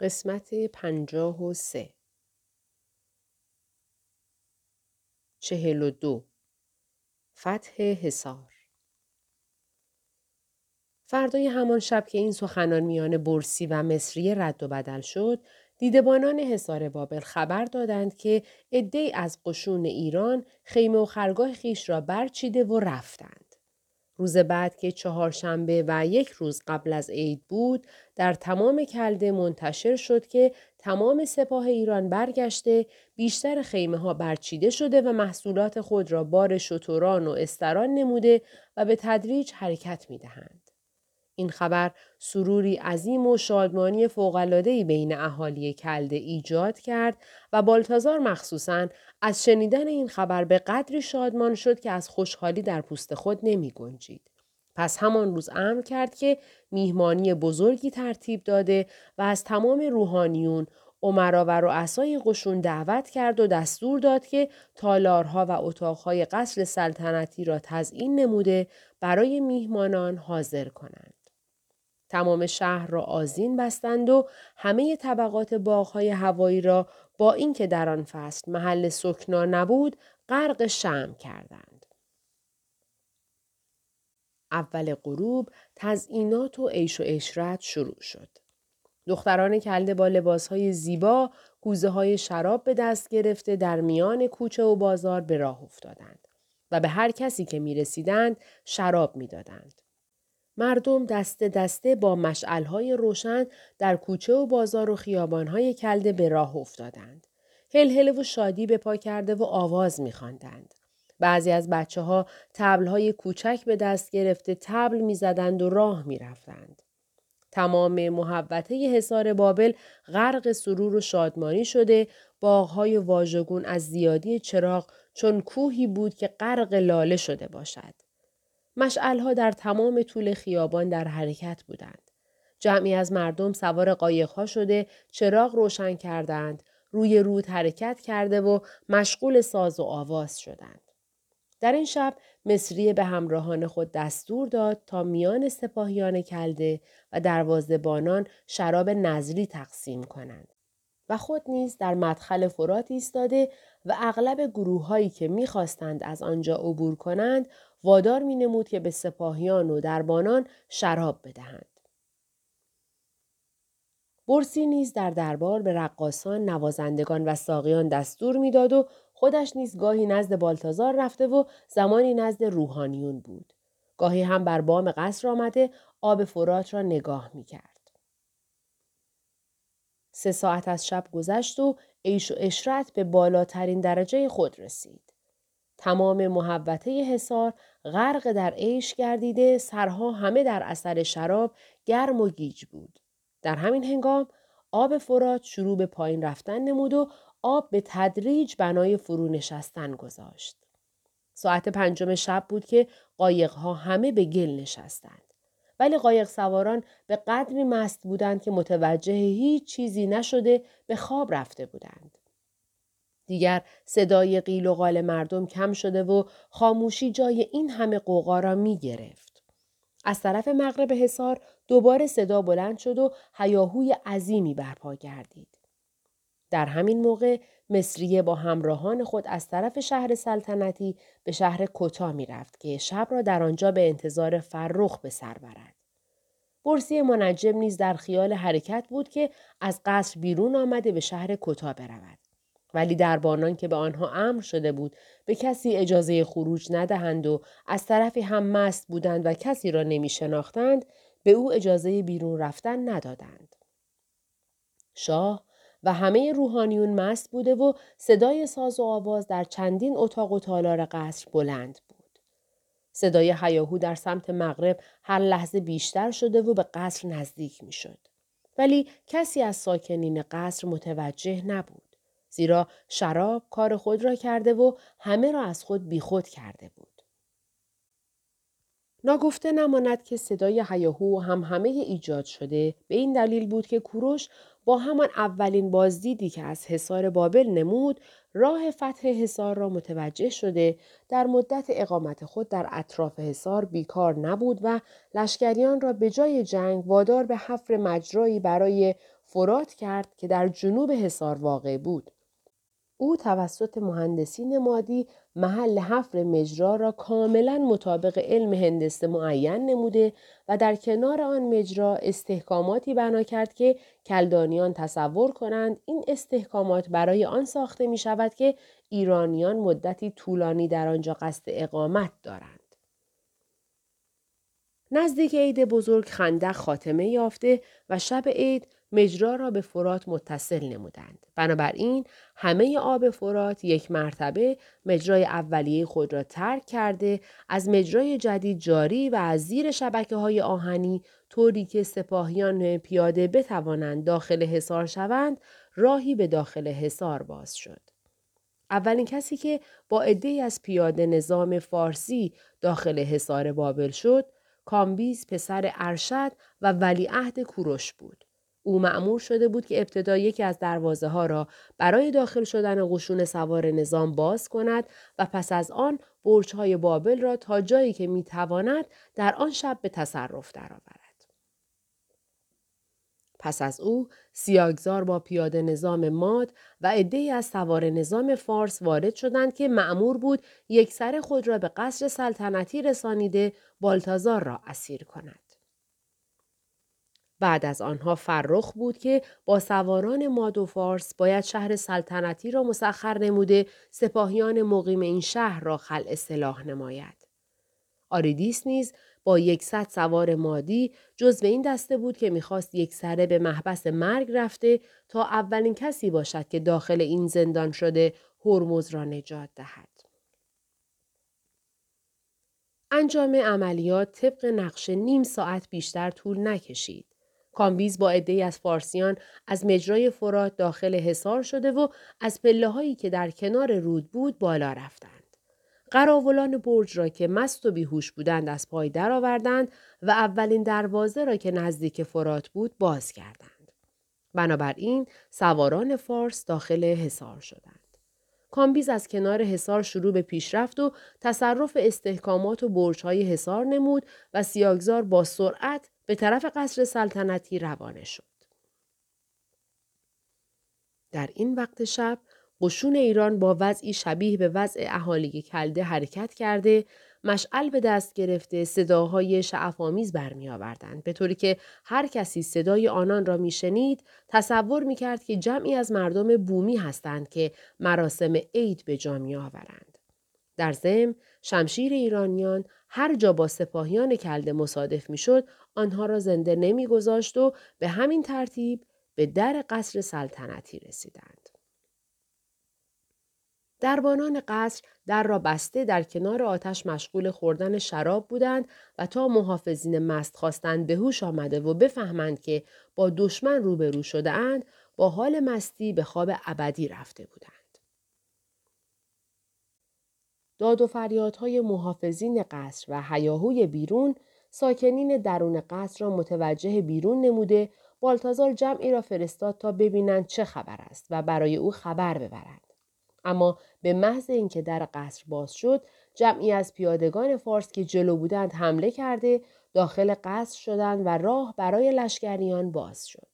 قسمت پنجاه و سه. چهل و دو. فتح حصار. فردای همان شب که این سخنان میان برسی و مصری رد و بدل شد دیدبانان حصار بابل خبر دادند که عدهای از قشون ایران خیمه و خرگاه خیش را برچیده و رفتند. روز بعد که چهارشنبه و یک روز قبل از عید بود در تمام کلده منتشر شد که تمام سپاه ایران برگشته بیشتر خیمه ها برچیده شده و محصولات خود را بار شتران و استران نموده و به تدریج حرکت می دهند. این خبر سروری عظیم و شادمانی فوق‌العاده‌ای بین اهالی کلده ایجاد کرد و بالتازار مخصوصا از شنیدن این خبر به قدری شادمان شد که از خوشحالی در پوست خود نمی گنجید. پس همان روز امر کرد که میهمانی بزرگی ترتیب داده و از تمام روحانیون عمرا و رؤسای قشون دعوت کرد و دستور داد که تالارها و اتاقهای قصر سلطنتی را تزئین نموده برای میهمانان حاضر کنند. تمام شهر را آزین بستند و همه طبقات باغهای هوایی را با اینکه در آن فصل محل سکنا نبود غرق شم کردند. اول غروب تزئینات و عیش و اشرت شروع شد. دختران کلده با لباسهای زیبا کوزه های شراب به دست گرفته در میان کوچه و بازار به راه افتادند و به هر کسی که می رسیدند شراب می دادند. مردم دسته دسته با مشعلهای روشن در کوچه و بازار و خیابانهای کلده به راه افتادند. هلهله و شادی به پا کرده و آواز میخواندند. بعضی از بچه ها تبلهای کوچک به دست گرفته تبل می‌زدند و راه می‌رفتند. تمام محبته حصار بابل غرق سرور و شادمانی شده باغهای واژگون از زیادی چراغ چون کوهی بود که غرق لاله شده باشد. مشعلها در تمام طول خیابان در حرکت بودند. جمعی از مردم سوار قایقها شده چراغ روشن کردند، روی رود حرکت کرده و مشغول ساز و آواز شدند. در این شب مصریه به همراهان خود دستور داد تا میان سپاهیان کلده و دروازهبانان شراب نزلی تقسیم کنند. و خود نیز در مدخل فرات ایستاده و اغلب گروه هایی که می‌خواستند از آنجا عبور کنند وادار می نمود که به سپاهیان و دربانان شراب بدهند. برسی نیز در دربار به رقاسان، نوازندگان و ساقیان دستور می‌داد و خودش نیز گاهی نزد بالتازار رفته و زمانی نزد روحانیون بود. گاهی هم بر بام قصر آمده آب فرات را نگاه می کرد. سه ساعت از شب گذشت و عیش و اشرت به بالاترین درجه خود رسید. تمام محبته حصار غرق در عیش گردیده سرها همه در اثر شراب گرم و گیج بود. در همین هنگام آب فرات شروع به پایین رفتن نمود و آب به تدریج بنای فرو نشستن گذاشت. ساعت پنجم شب بود که قایقها همه به گل نشستند. ولی قایق سواران به قدری مست بودند که متوجه هیچ چیزی نشده به خواب رفته بودند. دیگر صدای قیل و قال مردم کم شده و خاموشی جای این همه قوقا را می گرفت. از طرف مغرب حصار دوباره صدا بلند شد و هیاهوی عظیمی برپا گردید. در همین موقع مصریه با همراهان خود از طرف شهر سلطنتی به شهر کتا می رفت که شب را در آنجا به انتظار فرخ به سر برد. برسی منجم نیز در خیال حرکت بود که از قصر بیرون آمده به شهر کتا برود. ولی دربانان که به آنها امر شده بود به کسی اجازه خروج ندهند و از طرفی هم مست بودند و کسی را نمی شناختند به او اجازه بیرون رفتن ندادند. شاه و همه روحانیون مست بوده و صدای ساز و آواز در چندین اتاق و تالار قصر بلند بود. صدای حیاهو در سمت مغرب هر لحظه بیشتر شده و به قصر نزدیک می شد. ولی کسی از ساکنین قصر متوجه نبود. زیرا شراب کار خود را کرده و همه را از خود بیخود کرده بود. ناگفته نماند که صدای هیاهو هم همه ایجاد شده به این دلیل بود که کوروش با همان اولین بازدیدی که از حصار بابل نمود راه فتح حصار را متوجه شده در مدت اقامت خود در اطراف حصار بیکار نبود و لشکریان را به جای جنگ وادار به حفر مجرایی برای فرات کرد که در جنوب حصار واقع بود. او توسط مهندسین مادی محل حفر مجرا را کاملا مطابق علم هندسه معین نموده و در کنار آن مجرا استحکاماتی بنا کرد که کلدانیان تصور کنند این استحکامات برای آن ساخته می شود که ایرانیان مدتی طولانی در آنجا قصد اقامت دارند. نزدیک عید بزرگ خندق خاتمه یافته و شب عید مجرا را به فرات متصل نمودند. بنابراین همه آب فرات یک مرتبه مجرای اولیه خود را ترک کرده از مجرای جدید جاری و از زیر شبکه های آهنی طوری که سپاهیان پیاده بتوانند داخل حصار شوند راهی به داخل حصار باز شد. اولین کسی که با عده از پیاده نظام فارسی داخل حصار بابل شد کامبیز پسر ارشد و ولیعهد کوروش بود. او معمور شده بود که ابتدا یکی از دروازه ها را برای داخل شدن قشون سوار نظام باز کند و پس از آن برج های بابل را تا جایی که می تواند در آن شب به تصرف درآورد. پس از او سیاگزار با پیاده نظام ماد و عدهای از سوار نظام فارس وارد شدند که معمور بود یک سر خود را به قصر سلطنتی رسانیده بالتازار را اسیر کند. بعد از آنها فرخ بود که با سواران ماد و فارس باید شهر سلطنتی را مسخر نموده سپاهیان مقیم این شهر را خلع سلاح نماید. آریدیس نیز با یکصد سوار مادی جز به این دسته بود که می‌خواست یک سره به محبس مرگ رفته تا اولین کسی باشد که داخل این زندان شده هرمز را نجات دهد. انجام عملیات طبق نقشه نیم ساعت بیشتر طول نکشید. کامبیز با عدهای از فارسیان از مجرای فرات داخل حصار شده و از پله هایی که در کنار رود بود بالا رفتند. قراولان برج را که مست و بیهوش بودند از پای درآوردند و اولین دروازه را که نزدیک فرات بود باز کردند. بنابراین سواران فارس داخل حصار شدند. کامبیز از کنار حصار شروع به پیشرفت و تصرف استحکامات و برج‌های حصار نمود و سیاگزار با سرعت به طرف قصر سلطنتی روانه شد. در این وقت شب قشون ایران با وضعی شبیه به وضع اهالی کلده حرکت کرده مشعل به دست گرفته صداهای شعفآمیز برمی آوردند به طوری که هر کسی صدای آنان را میشنید تصور می کرد که جمعی از مردم بومی هستند که مراسم عید به جا می آورند. در ضمن شمشیر ایرانیان هر جا با سپاهیان کلده مصادف می‌شد آنها را زنده نمیگذاشت و به همین ترتیب به در قصر سلطنتی رسیدند. دربانان قصر در را بسته در کنار آتش مشغول خوردن شراب بودند و تا محافظین مست خواستند به هوش آمده و بفهمند که با دشمن روبرو شده اند با حال مستی به خواب ابدی رفته بودند. داد و فریادهای محافظین قصر و حیاهوی بیرون ساکنین درون قصر را متوجه بیرون نموده بالتازار جمعی را فرستاد تا ببینند چه خبر است و برای او خبر ببرند. اما به محض اینکه در قصر باز شد جمعی از پیادگان فارس که جلو بودند حمله کرده داخل قصر شدند و راه برای لشکریان باز شد.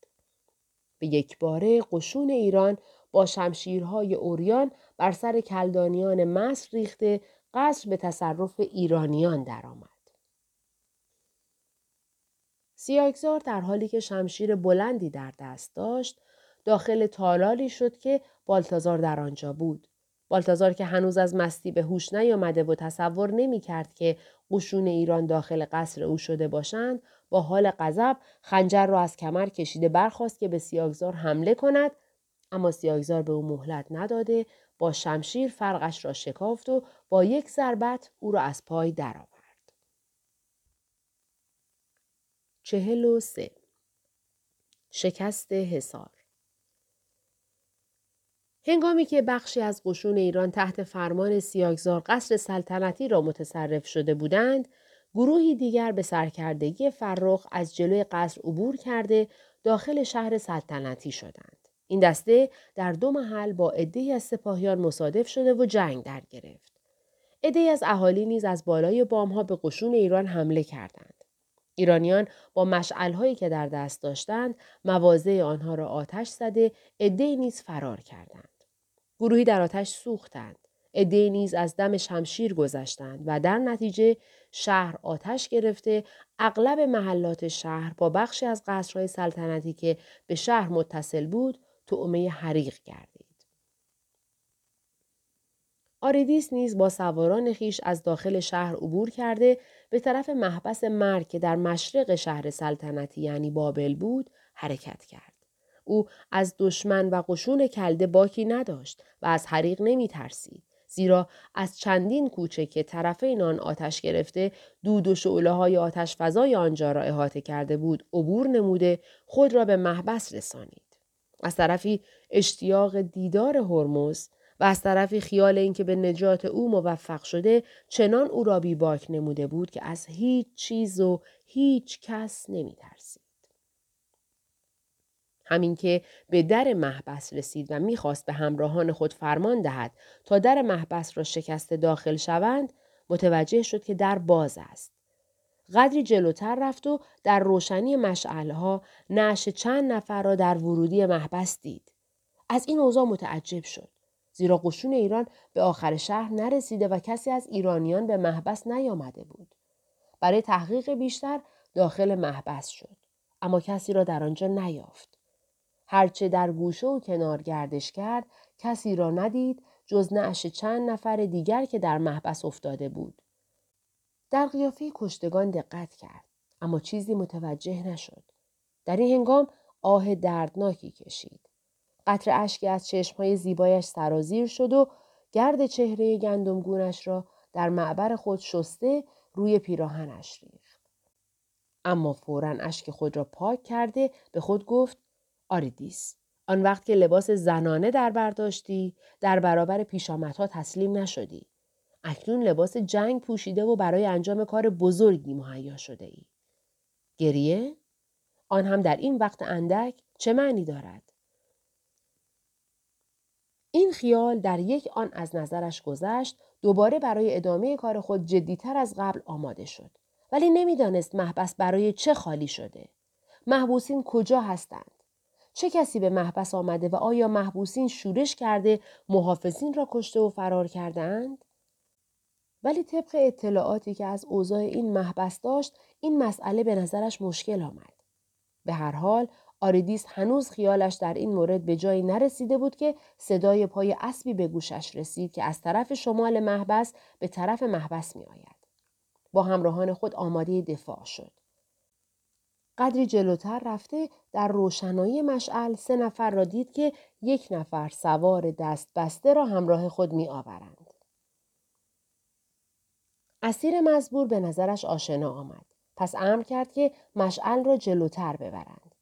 به یک باره قشون ایران با شمشیرهای اوریان بر سر کلدانیان مصر ریخته قصر به تصرف ایرانیان درآمد. سیاگزار در حالی که شمشیر بلندی در دست داشت داخل تالالی شد که بالتازار در آنجا بود. بالتازار که هنوز از مستی به هوش نیامده و تصور نمی کرد که قشون ایران داخل قصر او شده باشند با حال غضب خنجر را از کمر کشیده برخواست که به سیاگزار حمله کند اما سیاگزار به او مهلت نداده با شمشیر فرقش را شکافت و با یک ضربت او را از پای درآورد. چهل و سه شکست حصار هنگامی که بخشی از قشون ایران تحت فرمان سیاگزار قصر سلطنتی را متصرف شده بودند، گروهی دیگر به سرکردگی فرخ از جلوی قصر عبور کرده داخل شهر سلطنتی شدند. این دسته در دو محل با عدهای از سپاهیان مصادف شده و جنگ در گرفت. عدهای از اهالی نیز از بالای بامها به قشون ایران حمله کردند. ایرانیان با مشعلهایی که در دست داشتند مواضع آنها را آتش زده عدهای نیز فرار کردند گروهی در آتش سوختند عدهای نیز از دم شمشیر گذشتند و در نتیجه شهر آتش گرفته اغلب محلات شهر با بخشی از قصرهای سلطنتی که به شهر متصل بود تعمه حریق گردید آریدیس نیز با سواران خیش از داخل شهر عبور کرده به طرف محبس مرگ که در مشرق شهر سلطنتی یعنی بابل بود حرکت کرد. او از دشمن و قشون کلده باکی نداشت و از حریق نمی ترسید. زیرا از چندین کوچه که طرفین آن آتش گرفته دود و شعله های آتش فضای آنجا را احاطه کرده بود عبور نموده خود را به محبس رسانید. از طرفی اشتیاق دیدار هرمز و از طرفی خیال اینکه به نجات او موفق شده چنان او را بیباک نموده بود که از هیچ چیز و هیچ کس نمی ترسید. همین که به در محبس رسید و می‌خواست به همراهان خود فرمان دهد تا در محبس را شکست داخل شوند متوجه شد که در باز است. قدری جلوتر رفت و در روشنی مشعلها نعش چند نفر را در ورودی محبس دید. از این اوضاع متعجب شد. زیرا قشون ایران به آخر شهر نرسیده و کسی از ایرانیان به محبس نیامده بود. برای تحقیق بیشتر داخل محبس شد. اما کسی را در آنجا نیافت. هرچه در گوشه و کنار گردش کرد کسی را ندید جز نعش چند نفر دیگر که در محبس افتاده بود. در قیافه کشتگان دقت کرد اما چیزی متوجه نشد. در این هنگام آه دردناکی کشید. قطر اشکی از چشمهای زیبایش سرازیر شد و گرد چهره گندمگونش را در معبر خود شسته روی پیراهنش ریخت. اما فورا اشک خود را پاک کرده به خود گفت آریدیس آن وقت که لباس زنانه در برداشتی در برابر پیشامدها تسلیم نشدی. اکنون لباس جنگ پوشیده و برای انجام کار بزرگی مهیا شده ای. گریه؟ آن هم در این وقت اندک چه معنی دارد؟ این خیال در یک آن از نظرش گذشت دوباره برای ادامه کار خود جدیتر از قبل آماده شد ولی نمی‌دانست محبس برای چه خالی شده محبوسین کجا هستند چه کسی به محبس آمده و آیا محبوسین شورش کرده محافظین را کشته و فرار کردند ولی طبق اطلاعاتی که از اوضاع این محبس داشت این مسئله به نظرش مشکل آمد به هر حال آریدیس هنوز خیالش در این مورد به جایی نرسیده بود که صدای پای اسبی به گوشش رسید که از طرف شمال محبس به طرف محبس می آید. با همراهان خود آماده دفاع شد. قدری جلوتر رفته در روشنایی مشعل سه نفر را دید که یک نفر سوار دست بسته را همراه خود می آورند. اسیر مزبور به نظرش آشنا آمد. پس امر کرد که مشعل را جلوتر ببرند.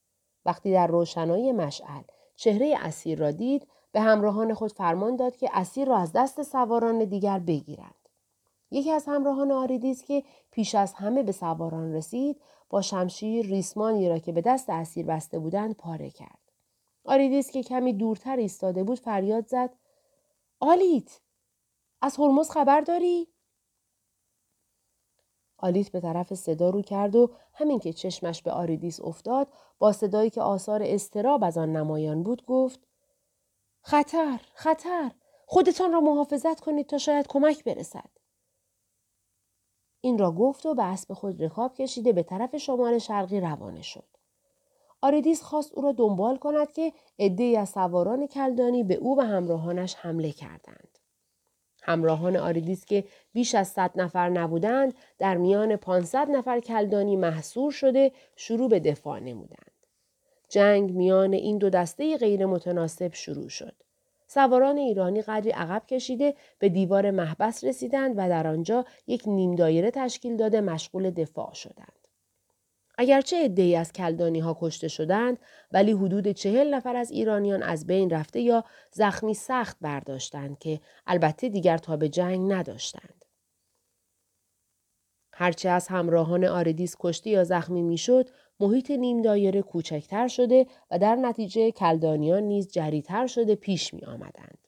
وقتی در روشنایی مشعل چهره اسیر را دید به همراهان خود فرمان داد که اسیر را از دست سواران دیگر بگیرند. یکی از همراهان آریدیس که پیش از همه به سواران رسید با شمشیر ریسمانی را که به دست اسیر بسته بودند پاره کرد. آریدیس که کمی دورتر ایستاده بود فریاد زد آلیت از هرمز خبر داری؟ آلیت به طرف صدا رو کرد و همین که چشمش به آریدیس افتاد با صدایی که آثار اضطراب از آن نمایان بود گفت خطر خطر خودتان را محافظت کنید تا شاید کمک برسد. این را گفت و به اسب خود رکاب کشیده به طرف شمال شرقی روانه شد. آریدیس خواست او را دنبال کند که عدهای از سواران کلدانی به او و همراهانش حمله کردند. همراهان آریدیس که بیش از صد نفر نبودند در میان 500 نفر کلدانی محصور شده شروع به دفاع نمودند. جنگ میان این دو دسته غیر متناسب شروع شد. سواران ایرانی قدری عقب کشیده به دیوار محبس رسیدند و در آنجا یک نیم دایره تشکیل داده مشغول دفاع شدند. اگرچه عدهای از کلدانی ها کشته شدند ولی حدود چهل نفر از ایرانیان از بین رفته یا زخمی سخت برداشتند که البته دیگر تا به جنگ نداشتند. هرچه از همراهان آردیس کشته یا زخمی می‌شد محیط نیم دایره کوچکتر شده و در نتیجه کلدانیان نیز جریتر شده پیش می آمدند.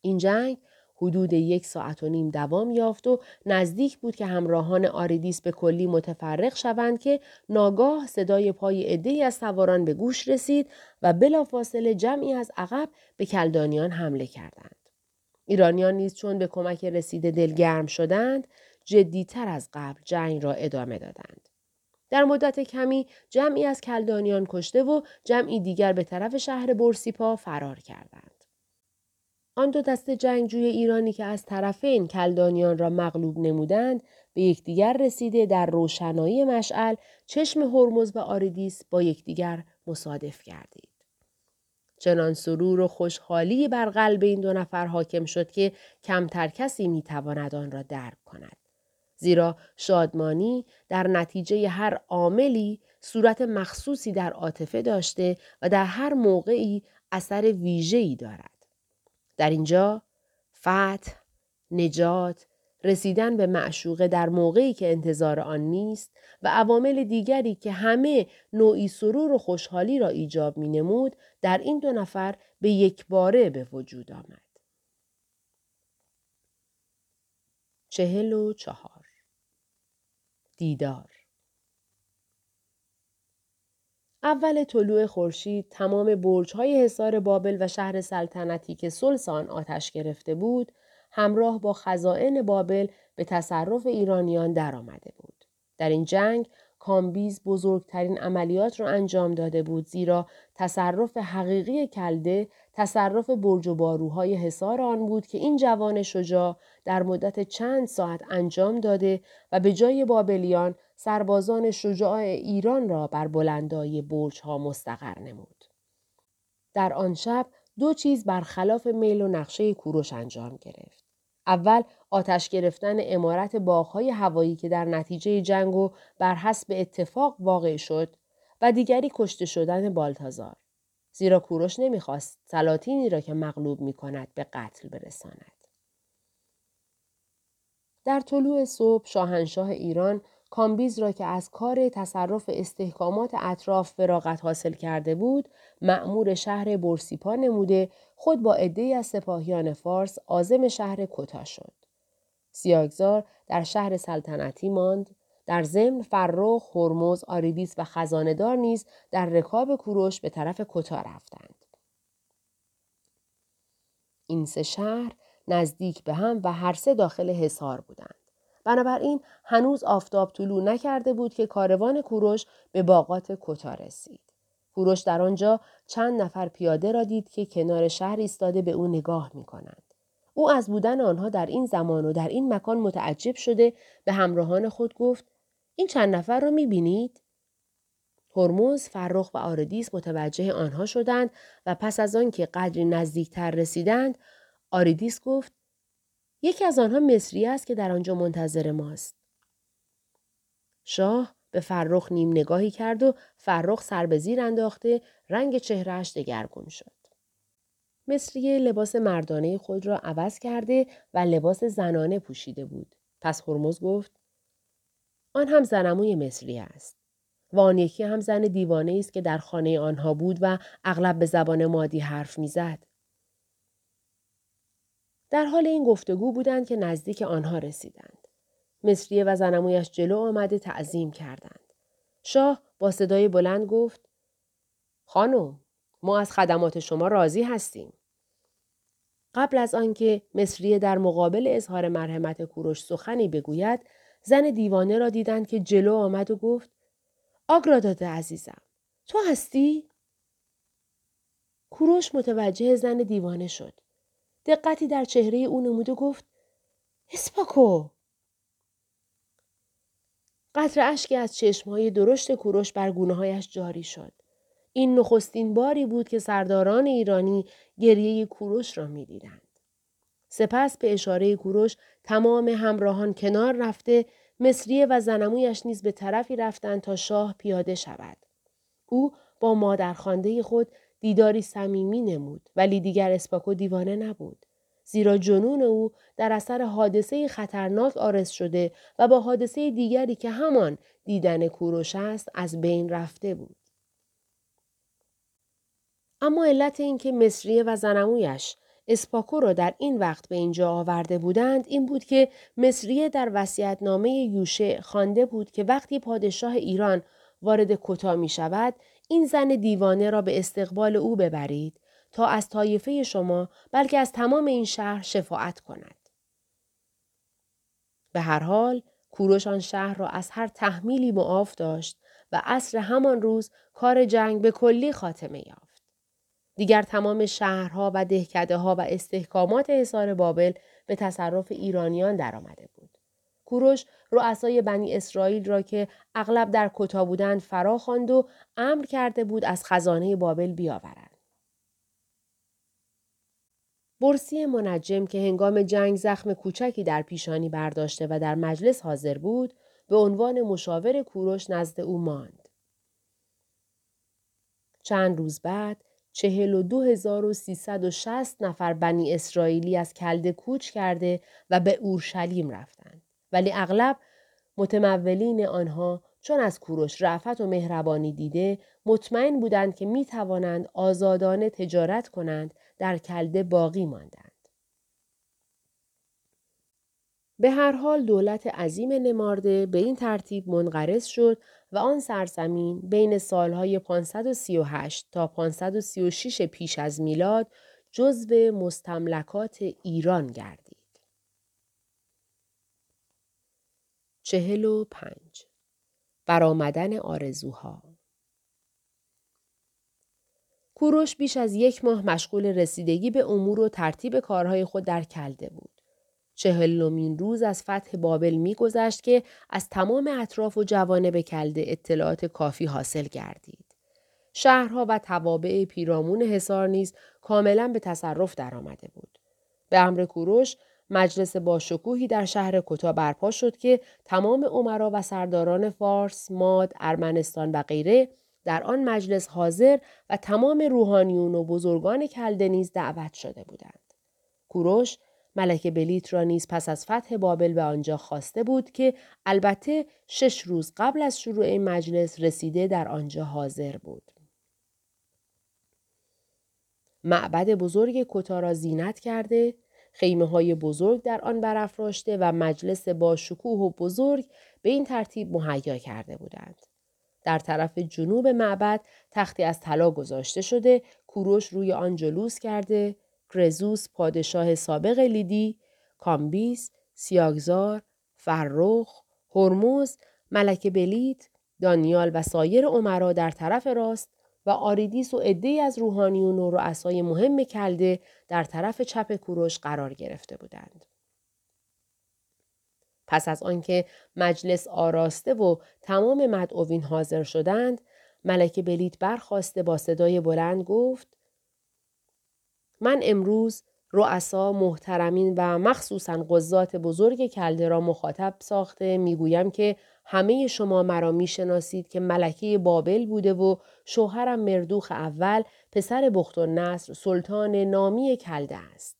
این جنگ حدود یک ساعت و نیم دوام یافت و نزدیک بود که همراهان آریدیس به کلی متفرق شوند که ناگاه صدای پای عدهای از سواران به گوش رسید و بلافاصله جمعی از عقب به کلدانیان حمله کردند. ایرانیان نیز چون به کمک رسیده دلگرم شدند جدیتر از قبل جنگ را ادامه دادند. در مدت کمی جمعی از کلدانیان کشته و جمعی دیگر به طرف شهر برسیپا فرار کردند. آن دو دست جنگجوی ایرانی که از طرفین کلدانیان را مغلوب نمودند به یکدیگر رسیده در روشنایی مشعل چشم هرمز و آریدیس با یکدیگر مصادف کردید. چنان سرور و خوشحالی بر قلب این دو نفر حاکم شد که کمتر کسی می‌تواند آن را درک کند. زیرا شادمانی در نتیجه هر عاملی صورت مخصوصی در عاطفه داشته و در هر موقعی اثر ویژه‌ای دارد. در اینجا فتح، نجات، رسیدن به معشوقه در موقعی که انتظار آن نیست و عوامل دیگری که همه نوعی سرور و خوشحالی را ایجاب می نمود در این دو نفر به یک باره به وجود آمد. چهل و چهار دیدار اول طلوع خورشید تمام برج‌های حصار بابل و شهر سلطنتی که سلس آن آتش گرفته بود همراه با خزائن بابل به تصرف ایرانیان درآمده بود. در این جنگ کامبیز بزرگترین عملیات را انجام داده بود زیرا تصرف حقیقی کلده تصرف برج و باروهای حصار آن بود که این جوان شجاع در مدت چند ساعت انجام داده و به جای بابلیان سربازان شجاع ایران را بر بلندای برج ها مستقر نمود. در آن شب دو چیز برخلاف میل و نقشه کوروش انجام گرفت. اول آتش گرفتن امارت باغهای هوایی که در نتیجه جنگ و بر حسب اتفاق واقع شد و دیگری کشته شدن بالتازار. زیرا کوروش نمی‌خواست سلاطینی را که مغلوب می کند به قتل برساند. در طلوع صبح شاهنشاه ایران کامبیز را که از کار تصرف استحکامات اطراف فراغت حاصل کرده بود مأمور شهر برسیپا نموده خود با عدهای از سپاهیان فارس عازم شهر کتا شد سیاگزار در شهر سلطنتی ماند در ضمن فرخ هرمز آریدیس و خزاندار نیز در رکاب کوروش به طرف کتا رفتند این سه شهر نزدیک به هم و هر سه داخل حصار بودند بنابراین هنوز آفتاب طلوع نکرده بود که کاروان کوروش به باغات کتا رسید. کوروش در آنجا چند نفر پیاده را دید که کنار شهر ایستاده به او نگاه می کنند. او از بودن آنها در این زمان و در این مکان متعجب شده به همراهان خود گفت این چند نفر را می بینید؟ هرمز، فرخ و آردیس متوجه آنها شدند و پس از آن که قدری نزدیکتر رسیدند آریدیس گفت یکی از آنها مصری است که در آنجا منتظر ماست. شاه به فرخ نیم نگاهی کرد و فرخ سر به زیر انداخته رنگ چهرهش دگرگون شد. مصری لباس مردانه خود را عوض کرده و لباس زنانه پوشیده بود. پس هرمز گفت آن هم زنموی مصری است. و آن یکی هم زن دیوانه است که در خانه آنها بود و اغلب به زبان مادی حرف می‌زد. در حال این گفتگو بودند که نزدیک آنها رسیدند. مصریه و زنمویش جلو آمده تعظیم کردند. شاه با صدای بلند گفت خانم ما از خدمات شما راضی هستیم. قبل از آنکه مصریه در مقابل اظهار مرحمت کوروش سخنی بگوید زن دیوانه را دیدند که جلو آمد و گفت آگراداده عزیزم تو هستی؟ کوروش متوجه زن دیوانه شد. دقتی در چهره او نمود و گفت اسپاکو قطر اشکی از چشمهای درشت کوروش بر گونه جاری شد. این نخستین باری بود که سرداران ایرانی گریه کوروش را می‌دیدند. سپس به اشاره کوروش تمام همراهان کنار رفته مصریه و زنمویش نیز به طرفی رفتند تا شاه پیاده شود. او با مادرخوانده خود دیداری صمیمی نمود ولی دیگر اسپاکو دیوانه نبود. زیرا جنون او در اثر حادثه خطرناک آرز شده و با حادثه دیگری که همان دیدن کوروش است از بین رفته بود. اما علت اینکه مصریه و زنمویش اسپاکو را در این وقت به اینجا آورده بودند این بود که مصریه در وسیعتنامه یوشه خوانده بود که وقتی پادشاه ایران وارد کتا می شود این زن دیوانه را به استقبال او ببرید تا از طایفه شما بلکه از تمام این شهر شفاعت کند. به هر حال کوروش آن شهر را از هر تحمیلی معاف داشت و عصر همان روز کار جنگ به کلی خاتمه یافت. دیگر تمام شهرها و دهکده ها و استحکامات حصار بابل به تصرف ایرانیان درآمده بود. کوروش رؤسای بنی اسرائیل را که اغلب در کتا بودند فرا خواند و امر کرده بود از خزانه بابل بیاورند. برسی منجم که هنگام جنگ زخم کوچکی در پیشانی برداشته و در مجلس حاضر بود به عنوان مشاور کوروش نزد او ماند. چند روز بعد چهل و دو هزار و سیصد و شست نفر بنی اسرائیلی از کلده کوچ کرده و به اورشلیم رفتند. ولی اغلب متمولین آنها چون از کوروش رعفت و مهربانی دیده مطمئن بودند که می توانند آزادانه تجارت کنند در کلده باقی ماندند. به هر حال دولت عظیم نمارده به این ترتیب منقرض شد و آن سرزمین بین سالهای 538 تا 536 پیش از میلاد جزو مستملکات ایران گردید. چهل و پنج برآمدن آرزوها کوروش بیش از یک ماه مشغول رسیدگی به امور و ترتیب کارهای خود در کلده بود. چهلمین روز از فتح بابل میگذشت که از تمام اطراف و جوانب کلده اطلاعات کافی حاصل گردید. شهرها و توابع پیرامون حصار نیز کاملا به تصرف درآمده بود. به امر کوروش مجلس باشکوهی در شهر کتا برپا شد که تمام عمرا و سرداران فارس، ماد، ارمنستان و غیره در آن مجلس حاضر و تمام روحانیون و بزرگان کلده نیز دعوت شده بودند. کوروش ملک بلیت را نیز پس از فتح بابل به آنجا خواسته بود که البته شش روز قبل از شروع این مجلس رسیده در آنجا حاضر بود. معبد بزرگ کتا را زینت کرده، خیمه های بزرگ در آن برافراشته و مجلس با شکوه و بزرگ به این ترتیب مهیا کرده بودند. در طرف جنوب معبد تختی از طلا گذاشته شده کوروش روی آن جلوس کرده گرزوس پادشاه سابق لیدی کامبیس سیاگزار فرخ هرمز ملک بلیت دانیال و سایر امرا در طرف راست و آریدیس و عدهای از روحانیون و رؤسای مهم کلده در طرف چپ کوروش قرار گرفته بودند. پس از آنکه مجلس آراسته و تمام مدعوین حاضر شدند ملک بلیت برخاسته با صدای بلند گفت من امروز رؤسا محترمین و مخصوصا قضات بزرگ کلده را مخاطب ساخته می‌گویم که همه شما مرا می‌شناسید که ملکه بابل بوده و شوهرم مردوخ اول پسر بخت و نصر سلطان نامی کلده است.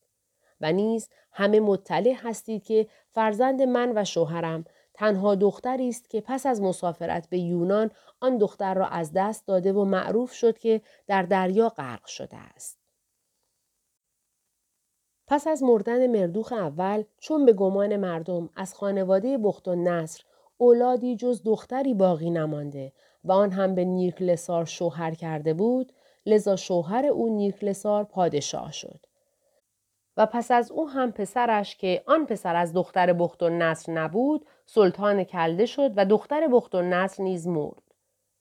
و نیز همه مطلع هستید که فرزند من و شوهرم تنها دختری است که پس از مسافرت به یونان آن دختر را از دست داده و معروف شد که در دریا غرق شده است. پس از مردن مردوخ اول چون به گمان مردم از خانواده بخت و نصر اولادی جز دختری باقی نمانده و آن هم به نیرکلسار شوهر کرده بود لذا شوهر او نیرکلسار پادشاه شد. و پس از او هم پسرش که آن پسر از دختر بخت و نصر نبود سلطان کلده شد و دختر بخت و نصر نیز مرد.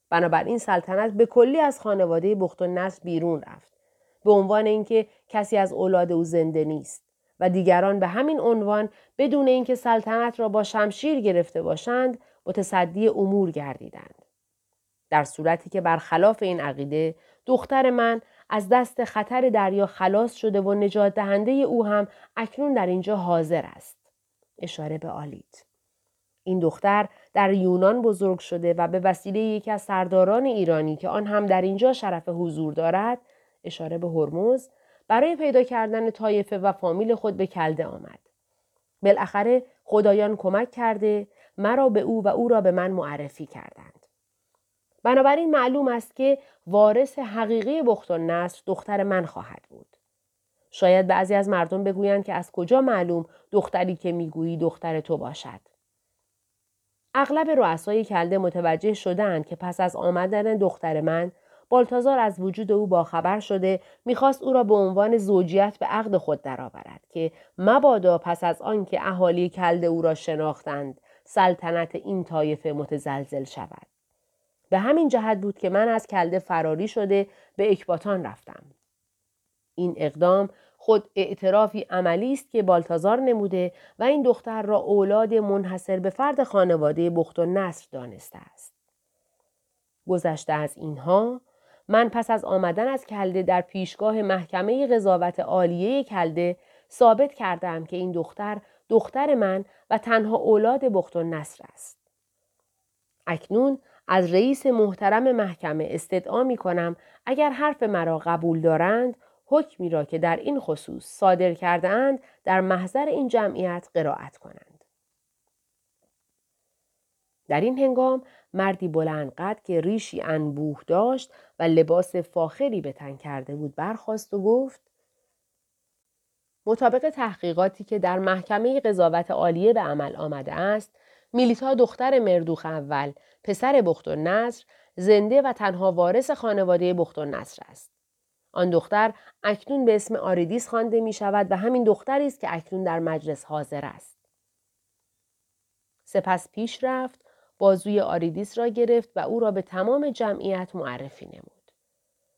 بنابراین سلطنت به کلی از خانواده بخت و نصر بیرون رفت. به عنوان اینکه کسی از اولاد او زنده نیست و دیگران به همین عنوان بدون اینکه سلطنت را با شمشیر گرفته باشند متصدی امور گردیدند در صورتی که برخلاف این عقیده دختر من از دست خطر دریا خلاص شده و نجات دهنده او هم اکنون در اینجا حاضر است. اشاره به آلیت. این دختر در یونان بزرگ شده و به وسیله یکی از سرداران ایرانی که آن هم در اینجا شرف حضور دارد اشاره به هرمز برای پیدا کردن طایفه و فامیل خود به کلده آمد. بالاخره خدایان کمک کرده مرا به او و او را به من معرفی کردند. بنابراین معلوم است که وارث حقیقی بخت و نصر دختر من خواهد بود. شاید بعضی از مردم بگویند که از کجا معلوم دختری که می‌گویی دختر تو باشد. اغلب رؤسای کلده متوجه شدند که پس از آمدن دختر من بالتازار از وجود او باخبر شده می‌خواست او را به عنوان زوجیت به عقد خود درآورد که مبادا پس از آنکه اهالی کلده او را شناختند سلطنت این طایفه متزلزل شود به همین جهت بود که من از کلده فراری شده به اکباتان رفتم این اقدام خود اعترافی عملی است که بالتازار نموده و این دختر را اولاد منحصر به فرد خانواده بخت و نصر دانسته است. گذشته از اینها من پس از آمدن از کلده در پیشگاه محکمه قضاوت عالیه کلده ثابت کردم که این دختر دختر من و تنها اولاد بخت و نصر است. اکنون از رئیس محترم محکمه استدعا می کنم اگر حرف مرا قبول دارند حکمی را که در این خصوص صادر کرده در محضر این جمعیت قرائت کنند. در این هنگام مردی بلند قد که ریشی انبوه داشت و لباس فاخری به تن کرده بود برخواست و گفت مطابق تحقیقاتی که در محکمه قضاوت عالیه به عمل آمده است میلیتا دختر مردوخ اول پسر بخت‌النصر زنده و تنها وارث خانواده بخت‌النصر است آن دختر اکنون به اسم آریدیس خوانده می شود و همین دختری است که اکنون در مجلس حاضر است. سپس پیش رفت، بازوی آریدیس را گرفت و او را به تمام جمعیت معرفی نمود.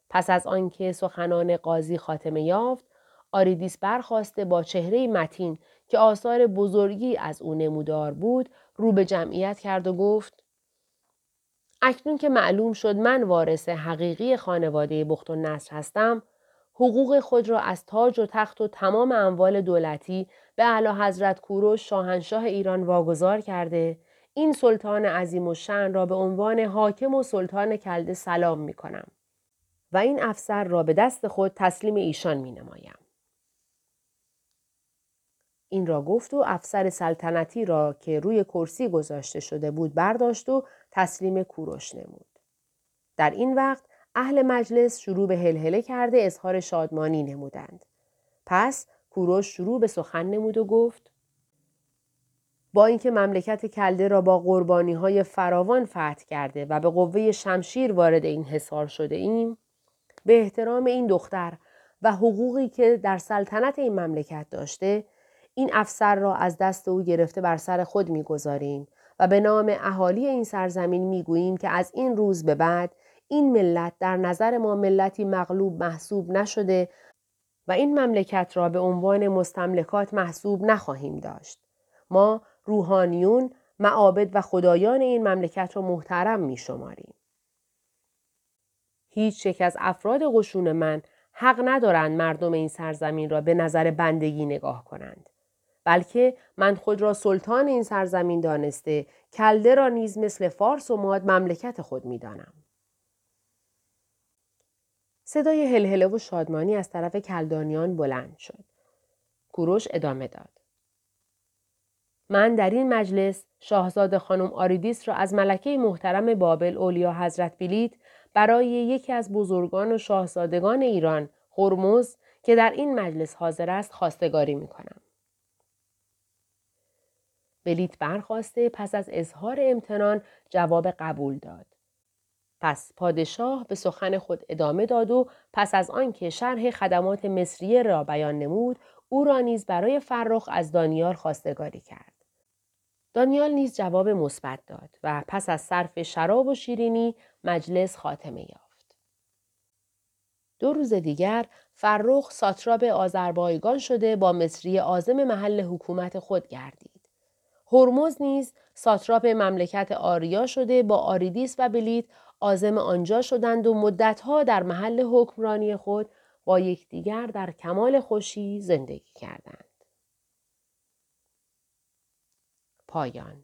پس از آنکه سخنان قاضی خاتمه یافت، آریدیس برخاسته با چهره متین که آثار بزرگی از او نمودار بود، رو به جمعیت کرد و گفت اکنون که معلوم شد من وارث حقیقی خانواده بخت و نصر هستم حقوق خود را از تاج و تخت و تمام اموال دولتی به اعلی حضرت کوروش شاهنشاه ایران واگذار کرده این سلطان عظیم و شن را به عنوان حاکم و سلطان کلده سلام می کنم و این افسر را به دست خود تسلیم ایشان می نمایم. این را گفت و افسر سلطنتی را که روی کرسی گذاشته شده بود برداشت و تسلیم کوروش نمود. در این وقت اهل مجلس شروع به هلهله کرده اظهار شادمانی نمودند. پس کوروش شروع به سخن نمود و گفت با اینکه مملکت کلده را با قربانی های فراوان فتح کرده و به قوه شمشیر وارد این حصار شده ایم به احترام این دختر و حقوقی که در سلطنت این مملکت داشته این افسر را از دست او گرفته بر سر خود می‌گذاریم و به نام اهالی این سرزمین می‌گوییم که از این روز به بعد این ملت در نظر ما ملتی مغلوب محسوب نشده و این مملکت را به عنوان مستملکات محسوب نخواهیم داشت. ما روحانیون، معابد و خدایان این مملکت را محترم می شماریم. هیچ یک از افراد قشون من حق ندارند مردم این سرزمین را به نظر بندگی نگاه کنند. بلکه من خود را سلطان این سرزمین دانسته کلده را نیز مثل فارس و ماد مملکت خود می دانم. صدای هلهله و شادمانی از طرف کلدانیان بلند شد. کوروش ادامه داد. من در این مجلس شاهزاده خانم آریدیس را از ملکه محترم بابل اولیا حضرت بلیت برای یکی از بزرگان و شاهزادگان ایران هرمز که در این مجلس حاضر است خواستگاری می کنم. بلیت برخواسته پس از اظهار امتنان جواب قبول داد. پس پادشاه به سخن خود ادامه داد و پس از آنکه شرح خدمات مصریه را بیان نمود او را نیز برای فرخ از دانیال خواستگاری کرد. دانیال نیز جواب مثبت داد و پس از صرف شراب و شیرینی مجلس خاتمه یافت. دو روز دیگر فرخ ساتراب آذربایگان شده با مصری آزم محل حکومت خود گردید. هرمز نیز ساتراپ مملکت آریا شده با آریدیس و بلیت آزم آنجا شدند و مدتها در محل حکمرانی خود با یکدیگر در کمال خوشی زندگی کردند. پایان.